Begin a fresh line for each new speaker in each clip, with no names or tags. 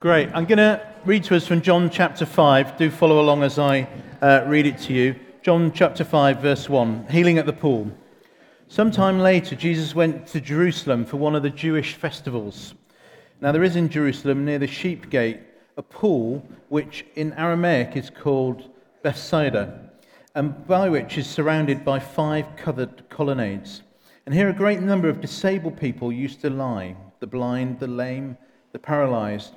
Great. I'm going to read to us from John chapter 5. Do follow along as I uh, read it to you. John chapter 5, verse 1 Healing at the pool. Sometime later, Jesus went to Jerusalem for one of the Jewish festivals. Now, there is in Jerusalem, near the sheep gate, a pool which in Aramaic is called Bethesda, and by which is surrounded by five covered colonnades. And here a great number of disabled people used to lie the blind, the lame, the paralyzed.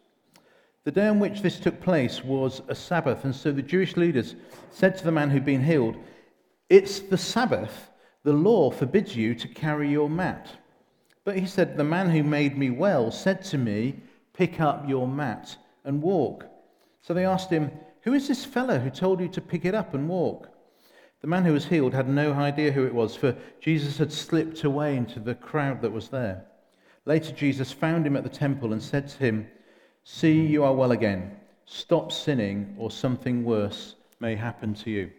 The day on which this took place was a Sabbath, and so the Jewish leaders said to the man who'd been healed, It's the Sabbath. The law forbids you to carry your mat. But he said, The man who made me well said to me, Pick up your mat and walk. So they asked him, Who is this fellow who told you to pick it up and walk? The man who was healed had no idea who it was, for Jesus had slipped away into the crowd that was there. Later, Jesus found him at the temple and said to him, See, you are well again. Stop sinning, or something worse may happen to you.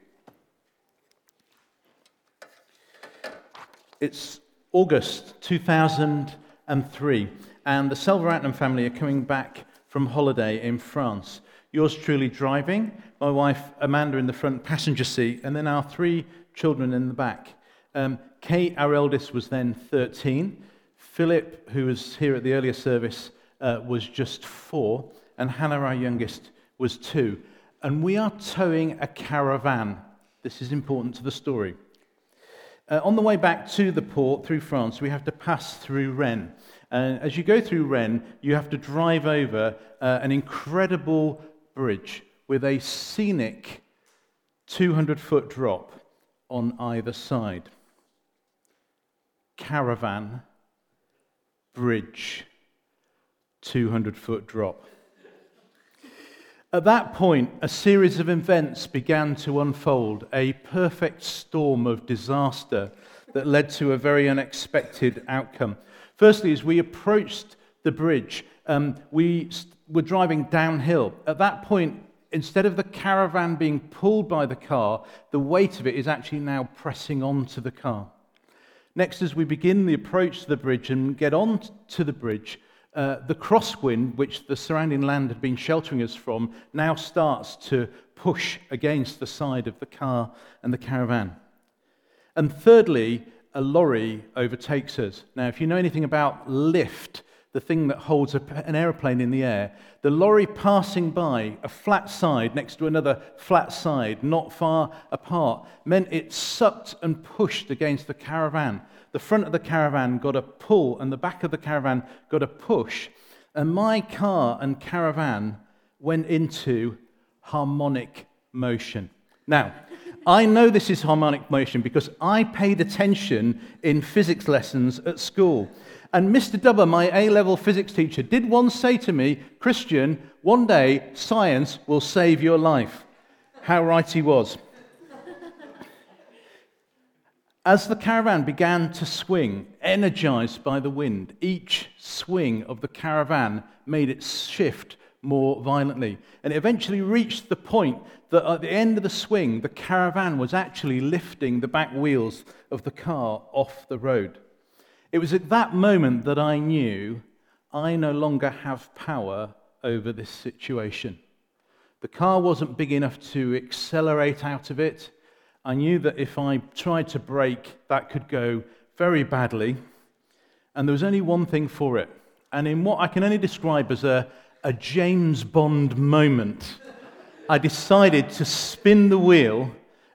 It's August 2003, and the Selvaratnam family are coming back from holiday in France. Yours truly driving, my wife Amanda in the front passenger seat, and then our three children in the back. Um, Kate, our eldest, was then 13. Philip, who was here at the earlier service, uh, was just four. And Hannah, our youngest, was two. And we are towing a caravan. This is important to the story. Uh, on the way back to the port through France, we have to pass through Rennes. And as you go through Rennes, you have to drive over uh, an incredible bridge with a scenic 200 foot drop on either side. Caravan, bridge, 200 foot drop. At that point, a series of events began to unfold, a perfect storm of disaster that led to a very unexpected outcome. Firstly, as we approached the bridge, um, we were driving downhill. At that point, instead of the caravan being pulled by the car, the weight of it is actually now pressing onto the car. Next, as we begin the approach to the bridge and get on to the bridge, uh, the crosswind, which the surrounding land had been sheltering us from, now starts to push against the side of the car and the caravan. And thirdly, a lorry overtakes us. Now, if you know anything about lift, the thing that holds an aeroplane in the air, the lorry passing by a flat side next to another flat side, not far apart, meant it sucked and pushed against the caravan. The front of the caravan got a pull, and the back of the caravan got a push. And my car and caravan went into harmonic motion. Now, I know this is harmonic motion because I paid attention in physics lessons at school. And Mr. Dubber, my A level physics teacher, did once say to me, Christian, one day science will save your life. How right he was. As the caravan began to swing, energized by the wind, each swing of the caravan made it shift more violently. And it eventually reached the point that at the end of the swing, the caravan was actually lifting the back wheels of the car off the road. It was at that moment that I knew I no longer have power over this situation. The car wasn't big enough to accelerate out of it. I knew that if I tried to brake, that could go very badly. And there was only one thing for it. And in what I can only describe as a, a James Bond moment, I decided to spin the wheel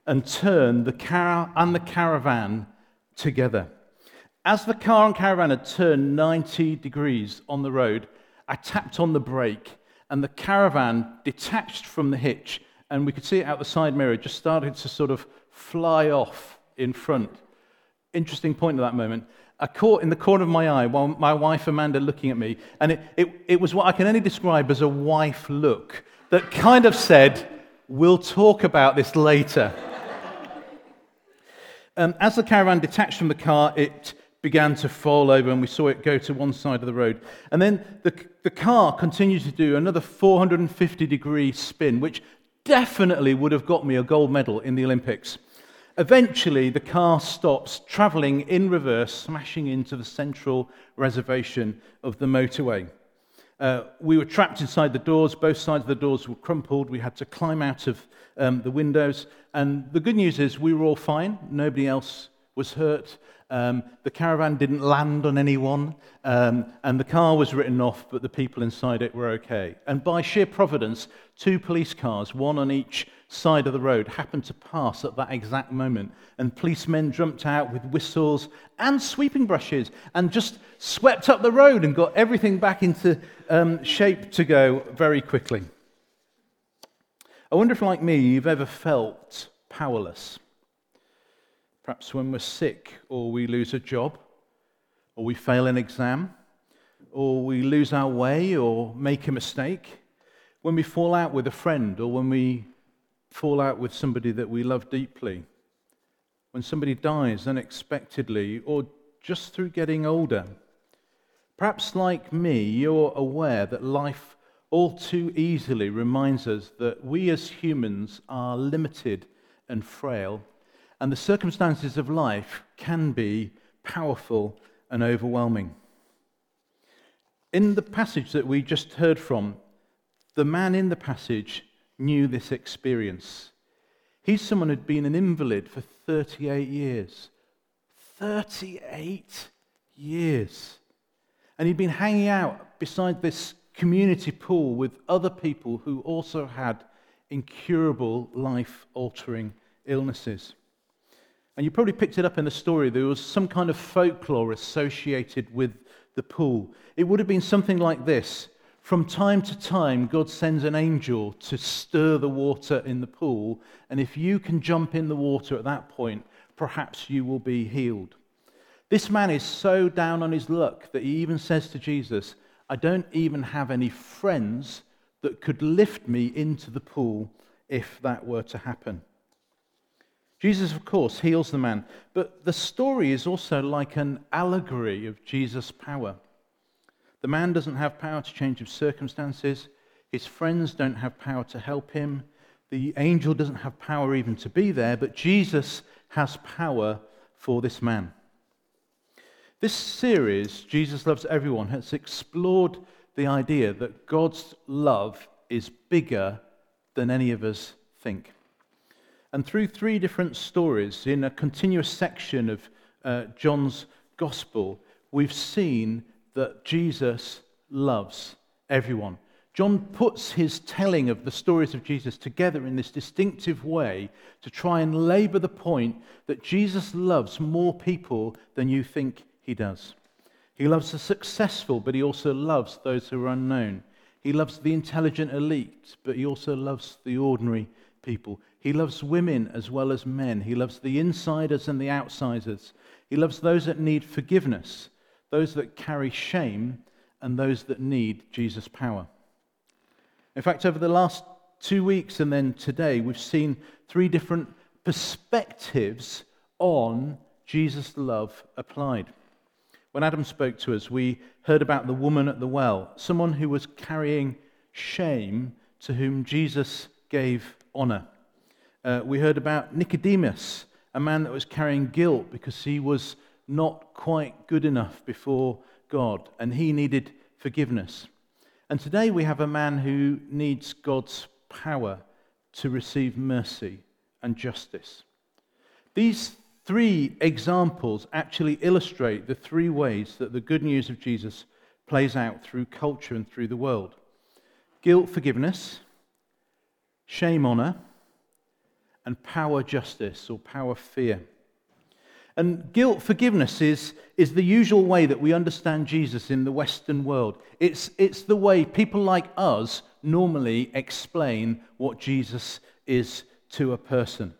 and turn the car and the caravan together. As the car and caravan had turned 90 degrees on the road, I tapped on the brake, and the caravan detached from the hitch, and we could see it out the side mirror, just started to sort of fly off in front. Interesting point at that moment. I caught in the corner of my eye while my wife Amanda looking at me, and it, it, it was what I can only describe as a wife look that kind of said, We'll talk about this later. um, as the caravan detached from the car, it began to fall over, and we saw it go to one side of the road. And then the, the car continued to do another 450 degree spin, which definitely would have got me a gold medal in the Olympics. Eventually, the car stops, travelling in reverse, smashing into the central reservation of the motorway. Uh, we were trapped inside the doors. Both sides of the doors were crumpled. We had to climb out of um, the windows. And the good news is we were all fine. Nobody else was hurt. Um, the caravan didn't land on anyone, um, and the car was written off, but the people inside it were okay. And by sheer providence, two police cars, one on each side of the road, happened to pass at that exact moment. And policemen jumped out with whistles and sweeping brushes and just swept up the road and got everything back into um, shape to go very quickly. I wonder if, like me, you've ever felt powerless. Perhaps when we're sick, or we lose a job, or we fail an exam, or we lose our way, or make a mistake. When we fall out with a friend, or when we fall out with somebody that we love deeply. When somebody dies unexpectedly, or just through getting older. Perhaps, like me, you're aware that life all too easily reminds us that we as humans are limited and frail and the circumstances of life can be powerful and overwhelming. In the passage that we just heard from, the man in the passage knew this experience. He's someone who'd been an invalid for 38 years. 38 years. And he'd been hanging out beside this community pool with other people who also had incurable, life altering illnesses. And you probably picked it up in the story. There was some kind of folklore associated with the pool. It would have been something like this From time to time, God sends an angel to stir the water in the pool. And if you can jump in the water at that point, perhaps you will be healed. This man is so down on his luck that he even says to Jesus, I don't even have any friends that could lift me into the pool if that were to happen. Jesus, of course, heals the man, but the story is also like an allegory of Jesus' power. The man doesn't have power to change his circumstances, his friends don't have power to help him, the angel doesn't have power even to be there, but Jesus has power for this man. This series, Jesus Loves Everyone, has explored the idea that God's love is bigger than any of us think. And through three different stories in a continuous section of uh, John's gospel, we've seen that Jesus loves everyone. John puts his telling of the stories of Jesus together in this distinctive way to try and labor the point that Jesus loves more people than you think he does. He loves the successful, but he also loves those who are unknown. He loves the intelligent elite, but he also loves the ordinary people. He loves women as well as men. He loves the insiders and the outsiders. He loves those that need forgiveness, those that carry shame, and those that need Jesus' power. In fact, over the last two weeks and then today, we've seen three different perspectives on Jesus' love applied. When Adam spoke to us, we heard about the woman at the well, someone who was carrying shame to whom Jesus gave honor. Uh, we heard about Nicodemus, a man that was carrying guilt because he was not quite good enough before God and he needed forgiveness. And today we have a man who needs God's power to receive mercy and justice. These three examples actually illustrate the three ways that the good news of Jesus plays out through culture and through the world guilt, forgiveness, shame, honor, and power justice or power fear. And guilt forgiveness is, is the usual way that we understand Jesus in the Western world. It's, it's the way people like us normally explain what Jesus is to a person.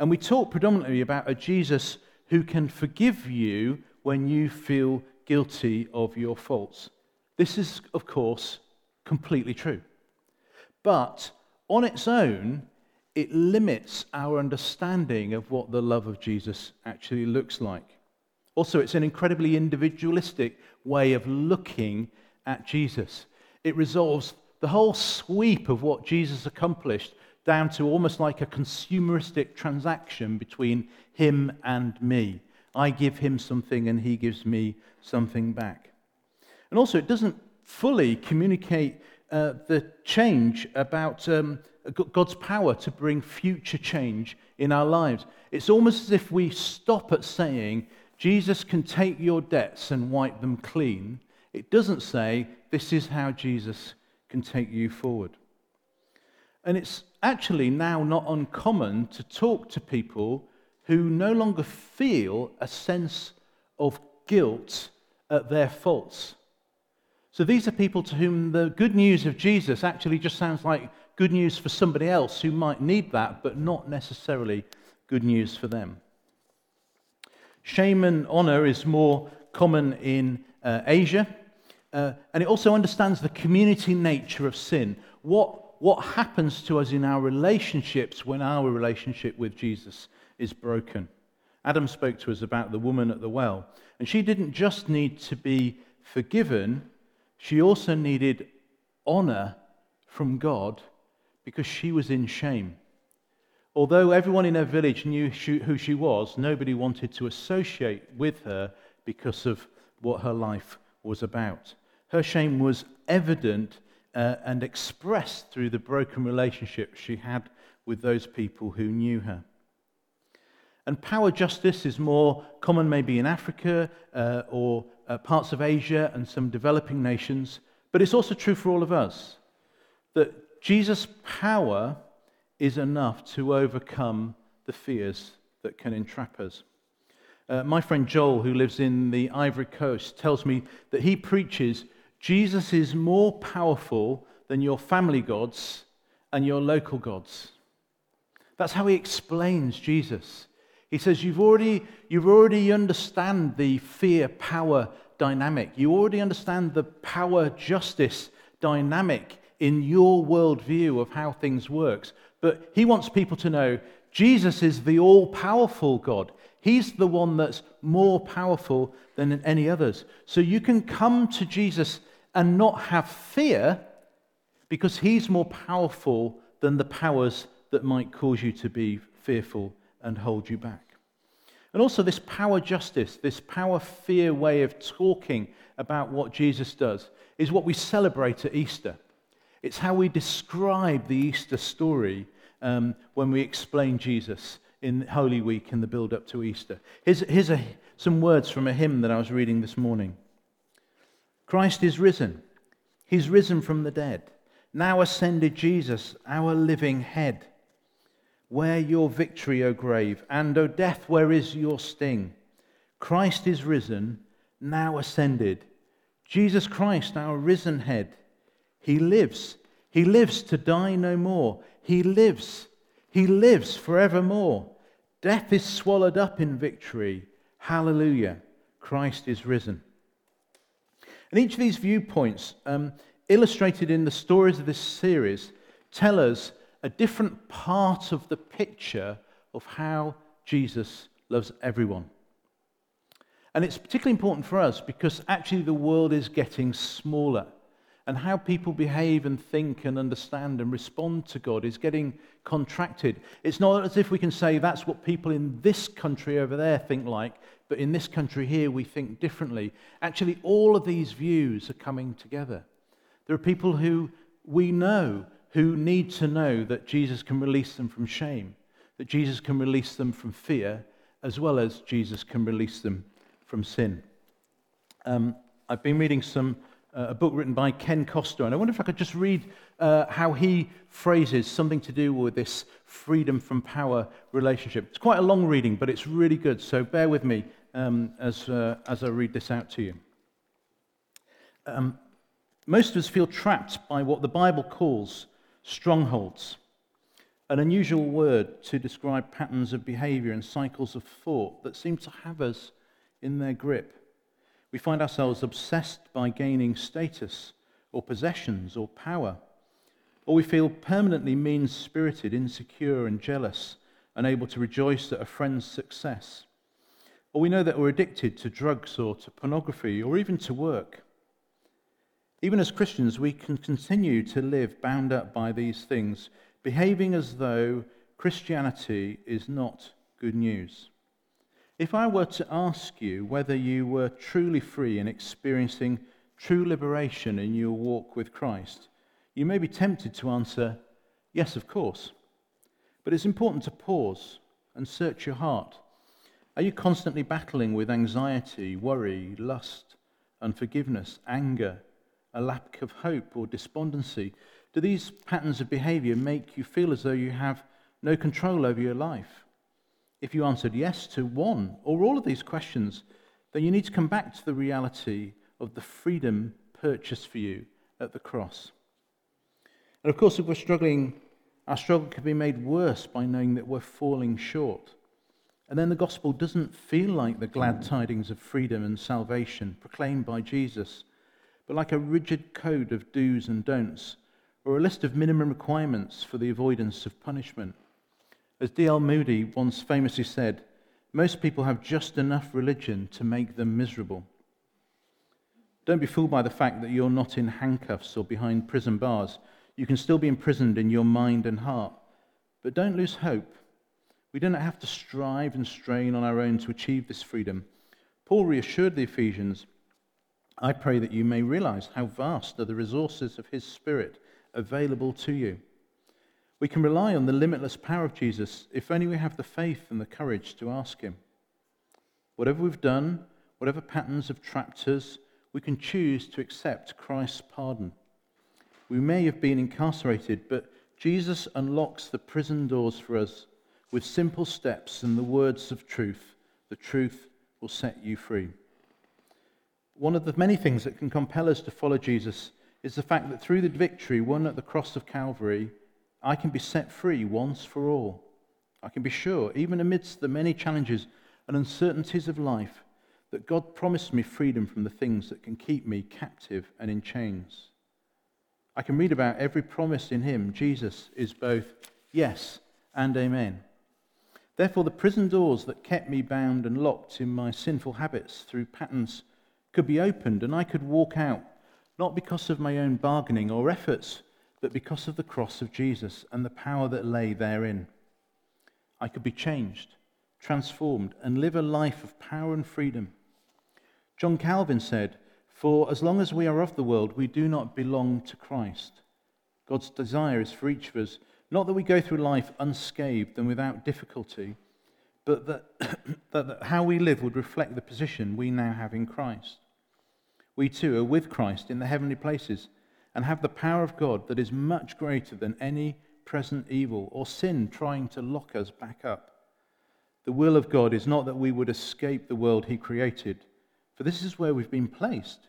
And we talk predominantly about a Jesus who can forgive you when you feel guilty of your faults. This is, of course, completely true. But on its own, it limits our understanding of what the love of Jesus actually looks like. Also, it's an incredibly individualistic way of looking at Jesus. It resolves the whole sweep of what Jesus accomplished down to almost like a consumeristic transaction between him and me. I give him something and he gives me something back. And also, it doesn't fully communicate uh, the change about um, God's power to bring future change in our lives. It's almost as if we stop at saying, Jesus can take your debts and wipe them clean. It doesn't say, this is how Jesus can take you forward. And it's actually now not uncommon to talk to people who no longer feel a sense of guilt at their faults. So these are people to whom the good news of Jesus actually just sounds like good news for somebody else who might need that, but not necessarily good news for them. Shame and honor is more common in uh, Asia, uh, and it also understands the community nature of sin. What, what happens to us in our relationships when our relationship with Jesus is broken? Adam spoke to us about the woman at the well, and she didn't just need to be forgiven, she also needed honor from God because she was in shame. Although everyone in her village knew who she was, nobody wanted to associate with her because of what her life was about. Her shame was evident uh, and expressed through the broken relationship she had with those people who knew her. And power justice is more common maybe in Africa uh, or uh, parts of Asia and some developing nations, but it's also true for all of us that Jesus' power is enough to overcome the fears that can entrap us. Uh, my friend Joel, who lives in the Ivory Coast, tells me that he preaches Jesus is more powerful than your family gods and your local gods. That's how he explains Jesus. He says, You've already, you've already understand the fear power dynamic. You already understand the power justice dynamic in your worldview of how things works. But he wants people to know Jesus is the all powerful God. He's the one that's more powerful than any others. So you can come to Jesus and not have fear because he's more powerful than the powers that might cause you to be fearful and hold you back. And also, this power justice, this power fear way of talking about what Jesus does, is what we celebrate at Easter. It's how we describe the Easter story um, when we explain Jesus in Holy Week in the build up to Easter. Here's, here's a, some words from a hymn that I was reading this morning. Christ is risen. He's risen from the dead. Now ascended Jesus, our living head. Where your victory, O grave, and O death, where is your sting? Christ is risen, now ascended. Jesus Christ, our risen head. He lives. He lives to die no more. He lives. He lives forevermore. Death is swallowed up in victory. Hallelujah. Christ is risen. And each of these viewpoints, um, illustrated in the stories of this series, tell us a different part of the picture of how Jesus loves everyone. And it's particularly important for us because actually the world is getting smaller. And how people behave and think and understand and respond to God is getting contracted. It's not as if we can say that's what people in this country over there think like, but in this country here we think differently. Actually, all of these views are coming together. There are people who we know who need to know that Jesus can release them from shame, that Jesus can release them from fear, as well as Jesus can release them from sin. Um, I've been reading some uh, a book written by Ken Costa, and I wonder if I could just read uh, how he phrases something to do with this freedom from power relationship. It's quite a long reading, but it's really good, so bear with me um, as, uh, as I read this out to you. Um, most of us feel trapped by what the Bible calls strongholds, an unusual word to describe patterns of behavior and cycles of thought that seem to have us in their grip. We find ourselves obsessed by gaining status or possessions or power. Or we feel permanently mean spirited, insecure, and jealous, unable to rejoice at a friend's success. Or we know that we're addicted to drugs or to pornography or even to work. Even as Christians, we can continue to live bound up by these things, behaving as though Christianity is not good news. If I were to ask you whether you were truly free and experiencing true liberation in your walk with Christ, you may be tempted to answer, Yes, of course. But it's important to pause and search your heart. Are you constantly battling with anxiety, worry, lust, unforgiveness, anger, a lack of hope, or despondency? Do these patterns of behavior make you feel as though you have no control over your life? If you answered yes to one or all of these questions, then you need to come back to the reality of the freedom purchased for you at the cross. And of course, if we're struggling, our struggle can be made worse by knowing that we're falling short. And then the gospel doesn't feel like the glad tidings of freedom and salvation proclaimed by Jesus, but like a rigid code of do's and don'ts, or a list of minimum requirements for the avoidance of punishment. As D.L. Moody once famously said, most people have just enough religion to make them miserable. Don't be fooled by the fact that you're not in handcuffs or behind prison bars. You can still be imprisoned in your mind and heart. But don't lose hope. We don't have to strive and strain on our own to achieve this freedom. Paul reassured the Ephesians I pray that you may realize how vast are the resources of his Spirit available to you. We can rely on the limitless power of Jesus if only we have the faith and the courage to ask Him. Whatever we've done, whatever patterns have trapped us, we can choose to accept Christ's pardon. We may have been incarcerated, but Jesus unlocks the prison doors for us with simple steps and the words of truth. The truth will set you free. One of the many things that can compel us to follow Jesus is the fact that through the victory won at the cross of Calvary, I can be set free once for all. I can be sure, even amidst the many challenges and uncertainties of life, that God promised me freedom from the things that can keep me captive and in chains. I can read about every promise in Him. Jesus is both yes and amen. Therefore, the prison doors that kept me bound and locked in my sinful habits through patterns could be opened, and I could walk out, not because of my own bargaining or efforts, but because of the cross of Jesus and the power that lay therein. I could be changed, transformed, and live a life of power and freedom. John Calvin said, For as long as we are of the world, we do not belong to Christ. God's desire is for each of us not that we go through life unscathed and without difficulty, but that, that, that how we live would reflect the position we now have in Christ. We too are with Christ in the heavenly places and have the power of God that is much greater than any present evil or sin trying to lock us back up. The will of God is not that we would escape the world He created, for this is where we've been placed,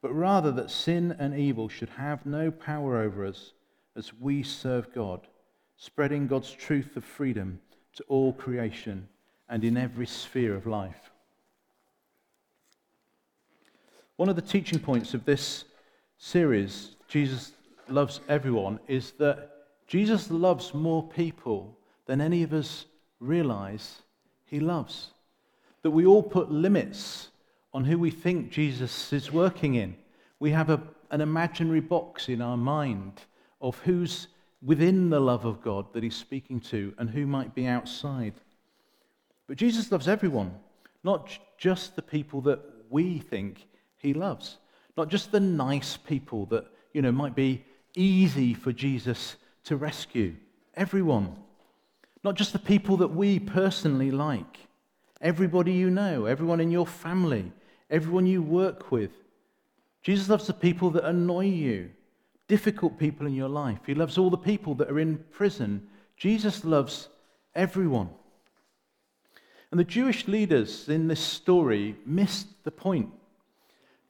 but rather that sin and evil should have no power over us as we serve God, spreading God's truth of freedom to all creation and in every sphere of life. One of the teaching points of this series, Jesus Loves Everyone, is that Jesus loves more people than any of us realize he loves. That we all put limits on who we think Jesus is working in. We have a, an imaginary box in our mind of who's within the love of God that he's speaking to and who might be outside. But Jesus loves everyone, not just the people that we think he loves. Not just the nice people that, you know, might be easy for Jesus to rescue. Everyone. Not just the people that we personally like. Everybody you know, everyone in your family, everyone you work with. Jesus loves the people that annoy you, difficult people in your life. He loves all the people that are in prison. Jesus loves everyone. And the Jewish leaders in this story missed the point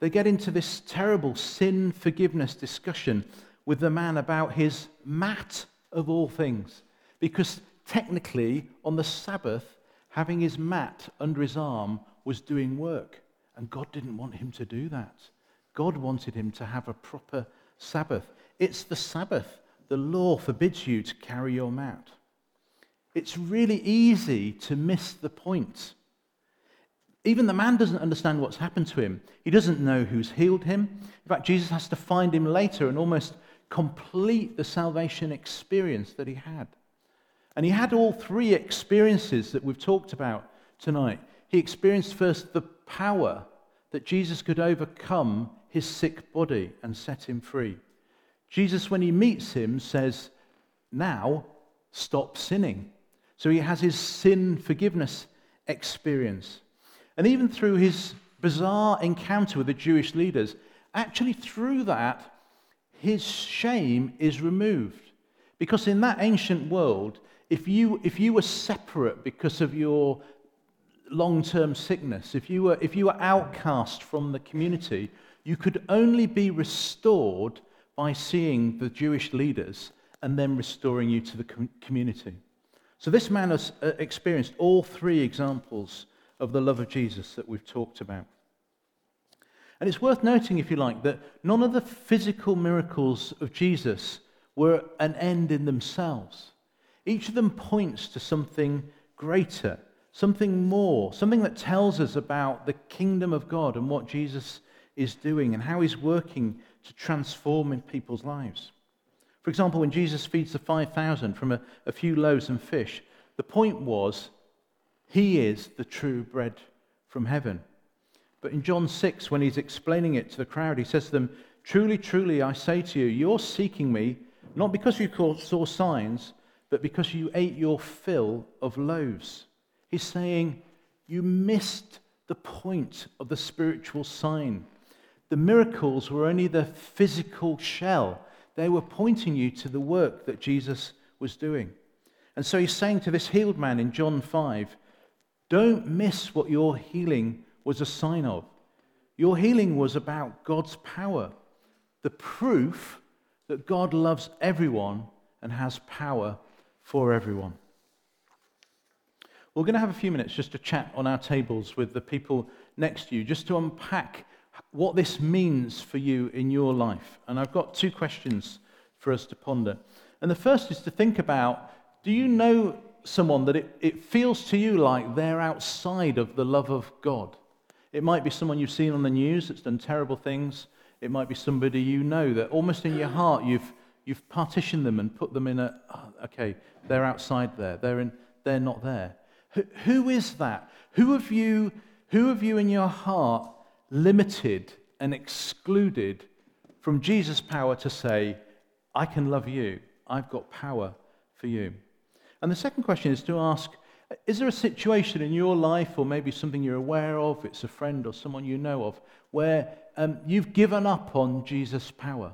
they get into this terrible sin forgiveness discussion with the man about his mat of all things. Because technically, on the Sabbath, having his mat under his arm was doing work, and God didn't want him to do that. God wanted him to have a proper Sabbath. It's the Sabbath. The law forbids you to carry your mat. It's really easy to miss the point. Even the man doesn't understand what's happened to him. He doesn't know who's healed him. In fact, Jesus has to find him later and almost complete the salvation experience that he had. And he had all three experiences that we've talked about tonight. He experienced first the power that Jesus could overcome his sick body and set him free. Jesus, when he meets him, says, Now stop sinning. So he has his sin forgiveness experience. And even through his bizarre encounter with the Jewish leaders, actually through that, his shame is removed. Because in that ancient world, if you, if you were separate because of your long term sickness, if you, were, if you were outcast from the community, you could only be restored by seeing the Jewish leaders and then restoring you to the community. So this man has uh, experienced all three examples of the love of Jesus that we've talked about. And it's worth noting, if you like, that none of the physical miracles of Jesus were an end in themselves. Each of them points to something greater, something more, something that tells us about the kingdom of God and what Jesus is doing and how he's working to transform in people's lives. For example, when Jesus feeds the 5,000 from a, a few loaves and fish, the point was he is the true bread from heaven. But in John 6, when he's explaining it to the crowd, he says to them, Truly, truly, I say to you, you're seeking me not because you saw signs, but because you ate your fill of loaves. He's saying, You missed the point of the spiritual sign. The miracles were only the physical shell they were pointing you to the work that Jesus was doing. And so he's saying to this healed man in John 5 don't miss what your healing was a sign of. Your healing was about God's power, the proof that God loves everyone and has power for everyone. We're going to have a few minutes just to chat on our tables with the people next to you, just to unpack what this means for you in your life. And I've got two questions for us to ponder. And the first is to think about do you know someone that it, it feels to you like they're outside of the love of God? It might be someone you've seen on the news that's done terrible things. It might be somebody you know that almost in your heart you've, you've partitioned them and put them in a, oh, okay, they're outside there. They're, in, they're not there. Who, who is that? Who have, you, who have you in your heart limited and excluded from Jesus' power to say, I can love you. I've got power for you. And the second question is to ask Is there a situation in your life, or maybe something you're aware of, it's a friend or someone you know of, where um, you've given up on Jesus' power?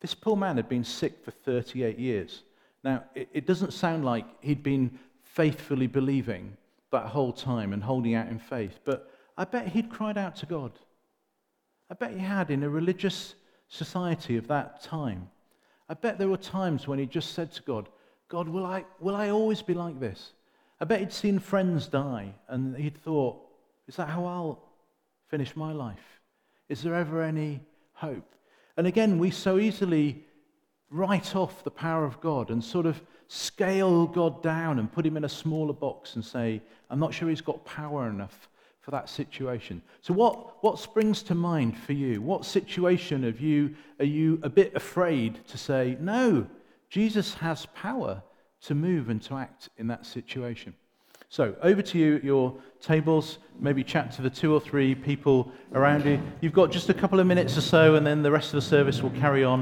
This poor man had been sick for 38 years. Now, it, it doesn't sound like he'd been faithfully believing that whole time and holding out in faith, but I bet he'd cried out to God. I bet he had in a religious society of that time. I bet there were times when he just said to God, God, will I, will I always be like this? I bet he'd seen friends die and he'd thought, is that how I'll finish my life? Is there ever any hope? And again, we so easily write off the power of God and sort of scale God down and put him in a smaller box and say, I'm not sure he's got power enough for that situation. So, what, what springs to mind for you? What situation have you are you a bit afraid to say, no, Jesus has power to move and to act in that situation? So, over to you at your tables. Maybe chat to the two or three people around you. You've got just a couple of minutes or so, and then the rest of the service will carry on